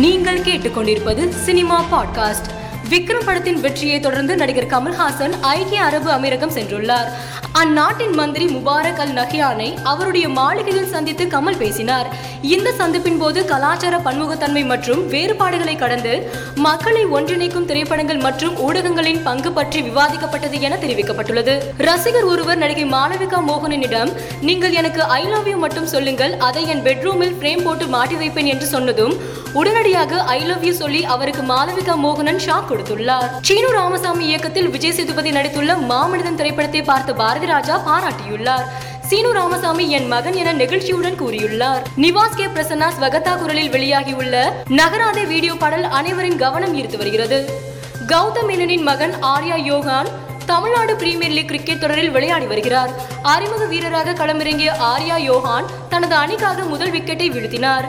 நீங்கள் கேட்டுக்கொண்டிருப்பது cinema podcast. Vikram படத்தின் வெற்றியை தொடர்ந்து நடிகர் கமல்ஹாசன் ஐக்கிய அரபு அமீரகம் சென்றுள்ளார். அந்நாட்டின் மந்திரி முபாரக் அல் நஹியானை அவருடைய மாளிகையில் சந்தித்து கமல் பேசினார். இந்த சந்திப்பின் போது கலாச்சார பன்முகத்தன்மை மற்றும் வேறுபாடுகளை கடந்து மக்களை ஒன்றிணைக்கும் திரைப்படங்கள் மற்றும் ஊடகங்களின் பங்கு பற்றி விவாதிக்கப்பட்டது என தெரிவிக்கப்பட்டுள்ளது. ரசிகர் ஒருவர் நடிகை மாளவிகா மோகனனிடம் நீங்கள் எனக்கு ஐ லவ் யூ மட்டும் சொல்லுங்கள். அதை என் பெட்ரூமில் பிரேம் போட்டு மாட்டி வைப்பேன் என்று சொன்னதும் உடனடியாக ஐ லவ் யூ சொல்லி அவருக்கு மாளவிகா மோகனன் ஷாக் கொடுத்துள்ளார். சீனு ராமசாமி இயக்கத்தில் விஜய் சேதுபதி நடித்துள்ள மாமனிதன் திரைப்படத்தை பார்த்த பாரதி ராஜா பாராட்டியுள்ளார். சீனு ராமசாமி என் மகன் என நெகிழ்ச்சியுடன் கூறியுள்ளார். நிவாஸ் கே. பிரசன்னா ஸ்வகதா குரலில் வெளியாகியுள்ள நகராதே வீடியோ பாடல் அனைவரின் கவனம் ஈர்த்து வருகிறது. கௌதம் மேனனின் மகன் Arya Yohan Tamil Nadu premier league cricket தொடரில் விளையாடி வருகிறார். அறிமுக வீரராக களமிறங்கிய ஆர்யா யோகான் தனது அணிக்காக முதல் விக்கெட்டை வீழ்த்தினார்.